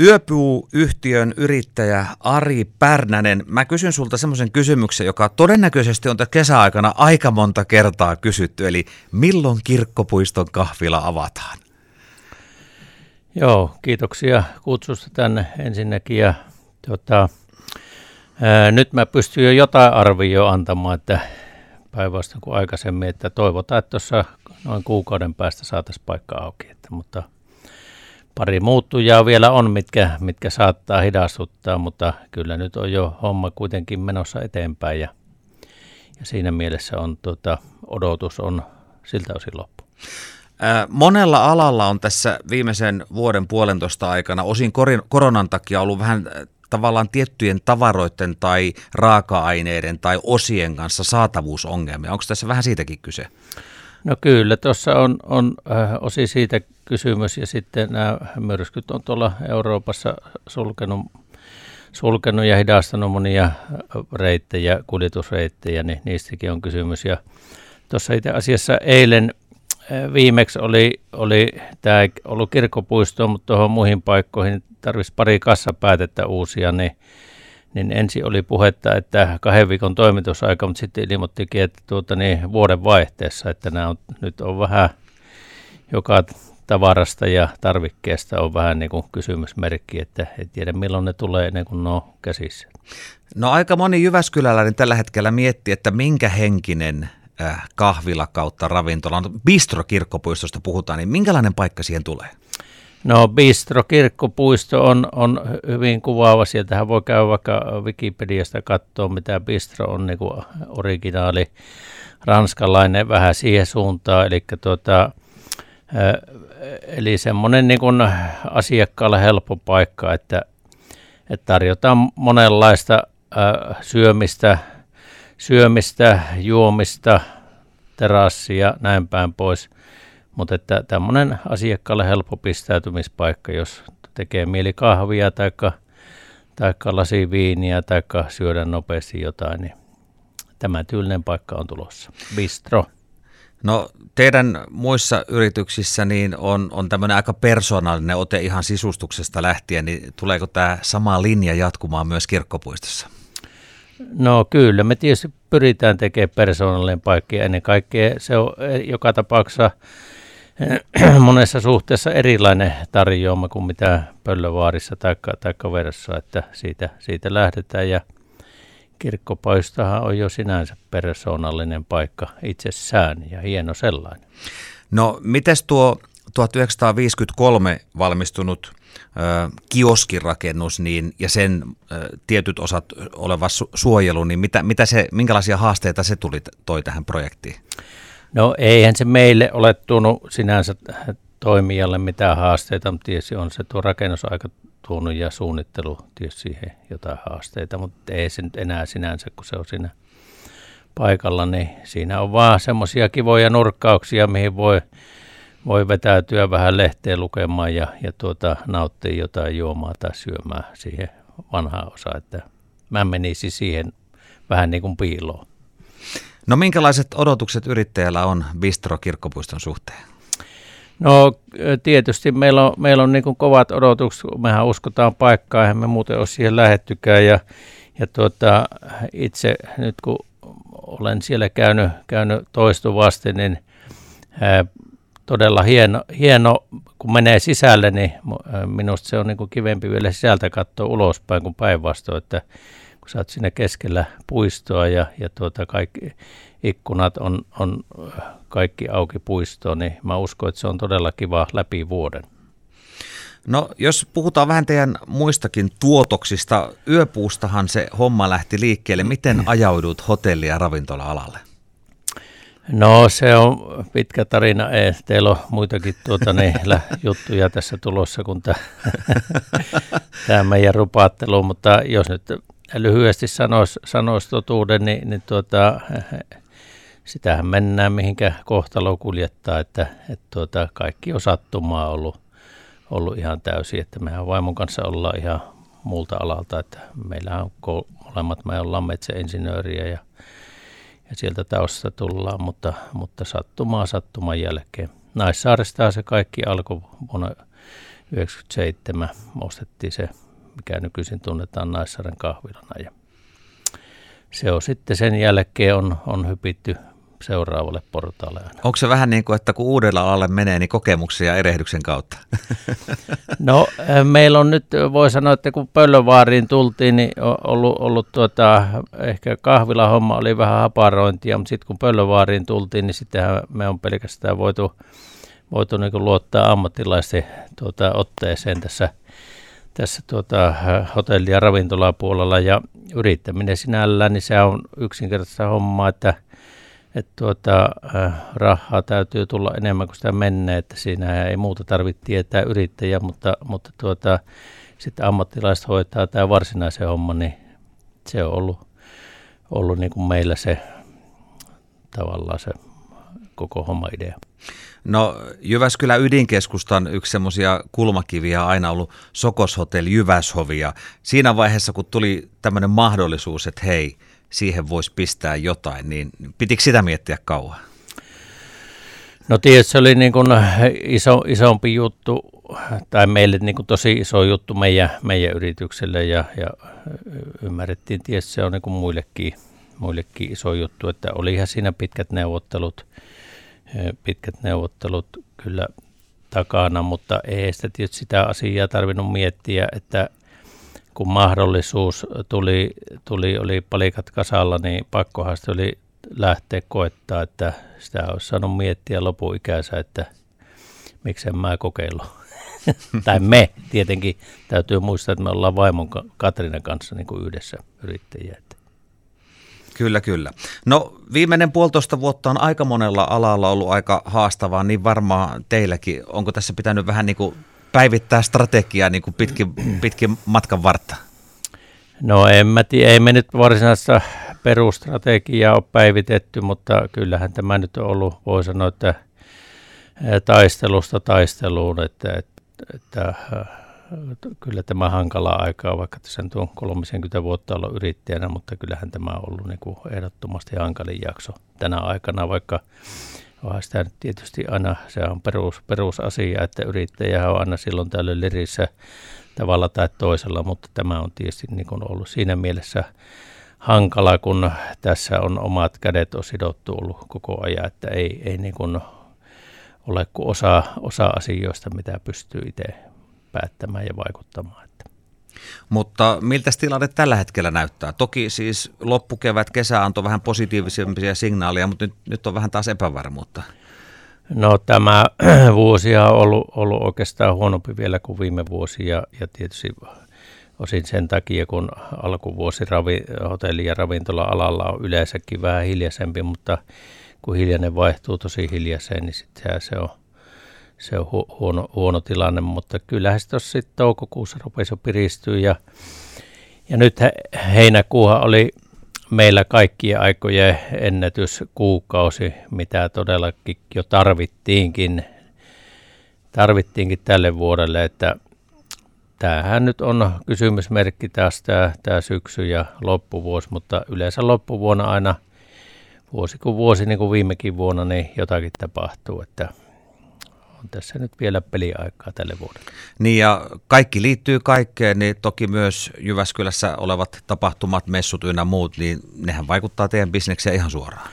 Yöpuu-yhtiön yrittäjä Ari Pärnänen, mä kysyn sulta semmoisen kysymyksen, joka todennäköisesti on kesäaikana aika monta kertaa kysytty, eli milloin kirkkopuiston kahvila avataan? Joo, kiitoksia kutsusta tänne ensinnäkin. Ja, tota, ää, nyt mä pystyn jo jotain arvioa antamaan, että päinvastoin kuin aikaisemmin, että toivotaan, että tuossa noin kuukauden päästä saataisiin paikka auki. Että, mutta pari muuttujaa vielä on, mitkä, mitkä saattaa hidastuttaa, mutta kyllä nyt on jo homma kuitenkin menossa eteenpäin ja, ja siinä mielessä on tota, odotus on siltä osin loppu. Monella alalla on tässä viimeisen vuoden puolentoista aikana osin koronan takia ollut vähän tavallaan tiettyjen tavaroiden tai raaka-aineiden tai osien kanssa saatavuusongelmia. Onko tässä vähän siitäkin kyse? No kyllä, tuossa on, on äh, osi siitä kysymys ja sitten nämä myrskyt on tuolla Euroopassa sulkenut, sulkenut ja hidastanut monia reittejä, kuljetusreittejä, niin niistäkin on kysymys. Ja tuossa itse asiassa eilen äh, viimeksi oli, oli tämä ollut kirkkopuisto, mutta tuohon muihin paikkoihin tarvitsisi pari kassapäätettä uusia, niin niin ensin oli puhetta, että kahden viikon toimitusaika, mutta sitten ilmoittikin, että tuota, niin vuoden vaihteessa, että nämä on, nyt on vähän joka tavarasta ja tarvikkeesta on vähän niin kuin kysymysmerkki, että ei tiedä milloin ne tulee ennen kuin ne on käsissä. No aika moni Jyväskyläläinen tällä hetkellä miettii, että minkä henkinen äh, kahvila kautta ravintola, bistro kirkkopuistosta puhutaan, niin minkälainen paikka siihen tulee? No Bistro kirkkopuisto on, on hyvin kuvaava. Sieltähän voi käydä vaikka Wikipediasta katsoa, mitä Bistro on niin kuin originaali ranskalainen vähän siihen suuntaan. Eli, tuota, eli semmoinen niin asiakkaalle helppo paikka, että, että tarjotaan monenlaista syömistä, syömistä, juomista, terassia, näin päin pois. Mutta että tämmöinen asiakkaalle helppo pistäytymispaikka, jos tekee mieli kahvia tai taikka lasi viiniä tai syödä nopeasti jotain, niin tämä tyylinen paikka on tulossa. Bistro. No teidän muissa yrityksissä niin on, on tämmöinen aika persoonallinen ote ihan sisustuksesta lähtien, niin tuleeko tämä sama linja jatkumaan myös kirkkopuistossa? No kyllä, me tietysti pyritään tekemään persoonallinen paikka ennen kaikkea se on joka tapauksessa monessa suhteessa erilainen tarjoama kuin mitä Pöllövaarissa tai, tai Versossa, että siitä, siitä lähdetään ja kirkkopoistohan on jo sinänsä persoonallinen paikka itsessään ja hieno sellainen. No, mites tuo 1953 valmistunut ö, kioskirakennus niin, ja sen ö, tietyt osat oleva su- suojelu, niin mitä, mitä se, minkälaisia haasteita se tuli, toi tähän projektiin? No eihän se meille ole tuonut sinänsä toimijalle mitään haasteita, mutta tietysti on se tuo rakennusaika tuonut ja suunnittelu tietysti siihen jotain haasteita, mutta ei se nyt enää sinänsä, kun se on siinä paikalla, niin siinä on vaan semmoisia kivoja nurkkauksia, mihin voi, voi vetäytyä vähän lehteen lukemaan ja, ja tuota, nauttia jotain juomaa tai syömään siihen vanhaan osaan, että mä menisin siihen vähän niin kuin piiloon. No minkälaiset odotukset yrittäjällä on Bistro kirkkopuiston suhteen? No tietysti meillä on, meillä on niin kovat odotukset, mehän uskotaan paikkaa, eihän me muuten ole siihen lähettykään. Ja, ja tuota, itse nyt kun olen siellä käynyt, käynyt toistuvasti, niin ää, todella hieno, hieno, kun menee sisälle, niin minusta se on niin kivempi vielä sisältä katsoa ulospäin kuin päinvastoin, että kun sä oot siinä keskellä puistoa ja, ja tuota kaikki ikkunat on, on kaikki auki puistoon, niin mä uskon, että se on todella kiva läpi vuoden. No jos puhutaan vähän teidän muistakin tuotoksista, yöpuustahan se homma lähti liikkeelle. Miten ajaudut hotelli- ja ravintola-alalle? No se on pitkä tarina. Ei, teillä on muitakin tuota, niin, juttuja tässä tulossa kuin tämä meidän rupaattelu, mutta jos nyt lyhyesti sanoisi, sanoisi totuuden, niin, niin tuota, sitähän mennään mihinkä kohtalo kuljettaa, että, että tuota, kaikki on sattumaa ollut, ollut ihan täysin, että mehän vaimon kanssa ollaan ihan muulta alalta, että meillä on molemmat, me ollaan metsäinsinööriä ja, ja sieltä taustasta tullaan, mutta, mutta sattumaa sattuman jälkeen. Naissaarestahan se kaikki alkoi vuonna 97 ostettiin se, mikä nykyisin tunnetaan Naissaaren kahvilana. Ja se on sitten sen jälkeen on, on hypitty seuraavalle portaalle aina. Onko se vähän niin kuin, että kun uudella alalle menee, niin kokemuksia erehdyksen kautta? No meillä on nyt, voi sanoa, että kun Pöllövaariin tultiin, niin on ollut, ollut tuota, ehkä kahvilahomma oli vähän haparointia, mutta sitten kun Pöllövaariin tultiin, niin sittenhän me on pelkästään voitu, voitu niin luottaa ammattilaisten tuota, otteeseen tässä, tässä tuota, hotelli- ja ravintolapuolella. Ja yrittäminen sinällään, niin se on yksinkertaista hommaa, että – että tuota, äh, rahaa täytyy tulla enemmän kuin sitä menee, että siinä ei muuta tarvitse tietää yrittäjä, mutta, mutta tuota, sitten ammattilaiset hoitaa tämä varsinaisen homman, niin se on ollut, ollut niin kuin meillä se tavallaan se koko homma idea. No Jyväskylän ydinkeskustan yksi semmoisia kulmakiviä on aina ollut Sokoshotel Jyväshovi ja siinä vaiheessa kun tuli tämmöinen mahdollisuus, että hei, siihen voisi pistää jotain, niin pitikö sitä miettiä kauan? No tietysti se oli niin kuin iso, isompi juttu, tai meille niin kuin tosi iso juttu meidän, meidän yritykselle, ja, ja ymmärrettiin tietysti se on niin kuin muillekin, muillekin iso juttu, että olihan siinä pitkät neuvottelut, pitkät neuvottelut kyllä takana, mutta ei sitä tietysti sitä asiaa tarvinnut miettiä, että kun mahdollisuus tuli, tuli oli palikat kasalla, niin pakkohan se oli lähteä koettaa, että sitä olisi saanut miettiä lopuikänsä, että miksen mä kokeilu. tai me tietenkin täytyy muistaa, että me ollaan vaimon Katrinan kanssa niin kuin yhdessä yrittäjiä. Kyllä, kyllä. No viimeinen puolitoista vuotta on aika monella alalla ollut aika haastavaa, niin varmaan teilläkin. Onko tässä pitänyt vähän niin kuin päivittää strategiaa niin kuin pitkin, pitkin matkan vartta? No en mä tiedä, ei me nyt varsinaista perustrategiaa ole päivitetty, mutta kyllähän tämä nyt on ollut, voi sanoa, että taistelusta taisteluun, että, että, että kyllä tämä hankala aikaa, vaikka tässä on 30 vuotta ollut yrittäjänä, mutta kyllähän tämä on ollut niin kuin ehdottomasti hankalin jakso tänä aikana, vaikka Onhan sitä nyt tietysti aina, se on perus, perusasia, että yrittäjä on aina silloin tällöin lirissä tavalla tai toisella, mutta tämä on tietysti niin kuin ollut siinä mielessä hankala, kun tässä on omat kädet on sidottu ollut koko ajan, että ei, ei niin kuin ole kuin osa, osa asioista, mitä pystyy itse päättämään ja vaikuttamaan. Mutta miltä tilanne tällä hetkellä näyttää? Toki siis loppukevät, kesä antoi vähän positiivisempia signaaleja, mutta nyt, nyt on vähän taas epävarmuutta. No tämä vuosi on ollut, ollut oikeastaan huonompi vielä kuin viime vuosi ja, ja tietysti osin sen takia, kun alkuvuosi ravi, hotelli- ja ravintola-alalla on yleensäkin vähän hiljaisempi, mutta kun hiljainen vaihtuu tosi hiljaiseen, niin sitten se on se on hu- huono, huono tilanne, mutta kyllähän se tuossa sitten toukokuussa rupesi jo piristyä ja, ja nyt heinäkuuhan oli meillä kaikkien aikojen ennätyskuukausi, mitä todellakin jo tarvittiinkin, tarvittiinkin tälle vuodelle, että tämähän nyt on kysymysmerkki taas tämä, tämä syksy ja loppuvuosi, mutta yleensä loppuvuonna aina vuosi kuin vuosi, niin kuin viimekin vuonna, niin jotakin tapahtuu, että on tässä nyt vielä peliaikaa tälle vuodelle. Niin ja kaikki liittyy kaikkeen, niin toki myös Jyväskylässä olevat tapahtumat, messut ynnä muut, niin nehän vaikuttaa teidän bisnekseen ihan suoraan.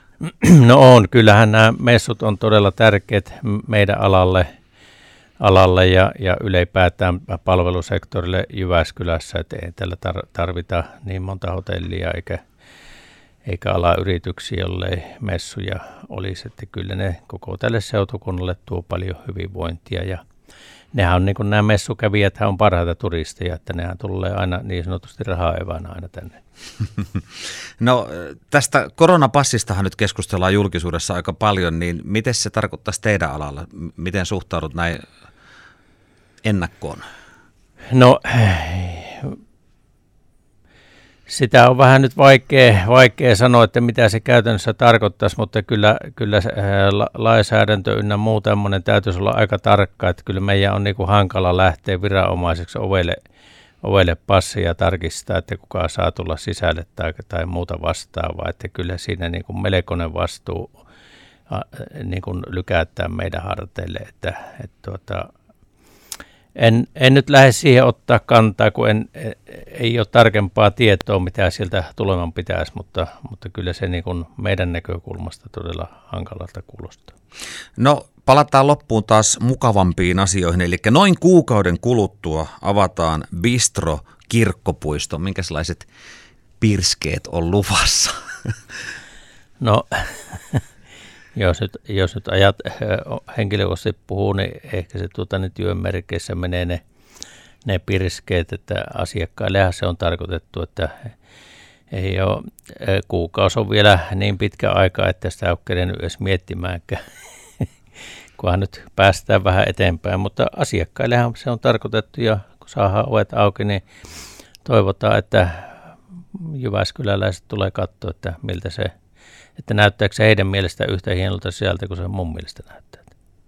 No on, kyllähän nämä messut on todella tärkeät meidän alalle, alalle ja, ja ylipäätään palvelusektorille Jyväskylässä, että ei tällä tarvita niin monta hotellia eikä eikä ala yrityksiä, jollei messuja olisi. Että kyllä ne koko tälle seutukunnalle tuo paljon hyvinvointia ja nehän on niin kuin nämä messukävijät on parhaita turisteja, että nehän tulee aina niin sanotusti rahaa evänä aina tänne. No tästä koronapassistahan nyt keskustellaan julkisuudessa aika paljon, niin miten se tarkoittaisi teidän alalla? Miten suhtaudut näin ennakkoon? No sitä on vähän nyt vaikea, vaikea sanoa, että mitä se käytännössä tarkoittaisi, mutta kyllä, kyllä lainsäädäntö ynnä muu tämmöinen täytyisi olla aika tarkka, että kyllä meidän on niin kuin hankala lähteä viranomaiseksi ovelle, ovelle passia tarkistaa, että kuka saa tulla sisälle tai, tai muuta vastaavaa, että kyllä siinä niin kuin melkoinen vastuu niin kuin lykätään meidän harteille, että, että tuota, En, en nyt lähde siihen ottaa kantaa, kun en, ei ole tarkempaa tietoa, mitä sieltä tulevan pitäisi, mutta, mutta kyllä se niin kuin meidän näkökulmasta todella hankalalta kuulostaa. No palataan loppuun taas mukavampiin asioihin, eli noin kuukauden kuluttua avataan Bistro kirkkopuisto. Minkälaiset pirskeet on luvassa? No, jos nyt, jos nyt ajat henkilökohtaisesti puhuu, niin ehkä se tuota, niin työn merkeissä menee ne, ne pirskeet, että asiakkaillehan se on tarkoitettu, että ei ole, kuukausi on vielä niin pitkä aika, että sitä ole kerennyt edes miettimäänkään, kunhan nyt päästään vähän eteenpäin, mutta asiakkaillehan se on tarkoitettu ja kun saadaan ovet auki, niin toivotaan, että Jyväskyläläiset tulee katsoa, että miltä se, että näyttääkö se heidän mielestä yhtä hienolta sieltä kuin se mun mielestä näyttää.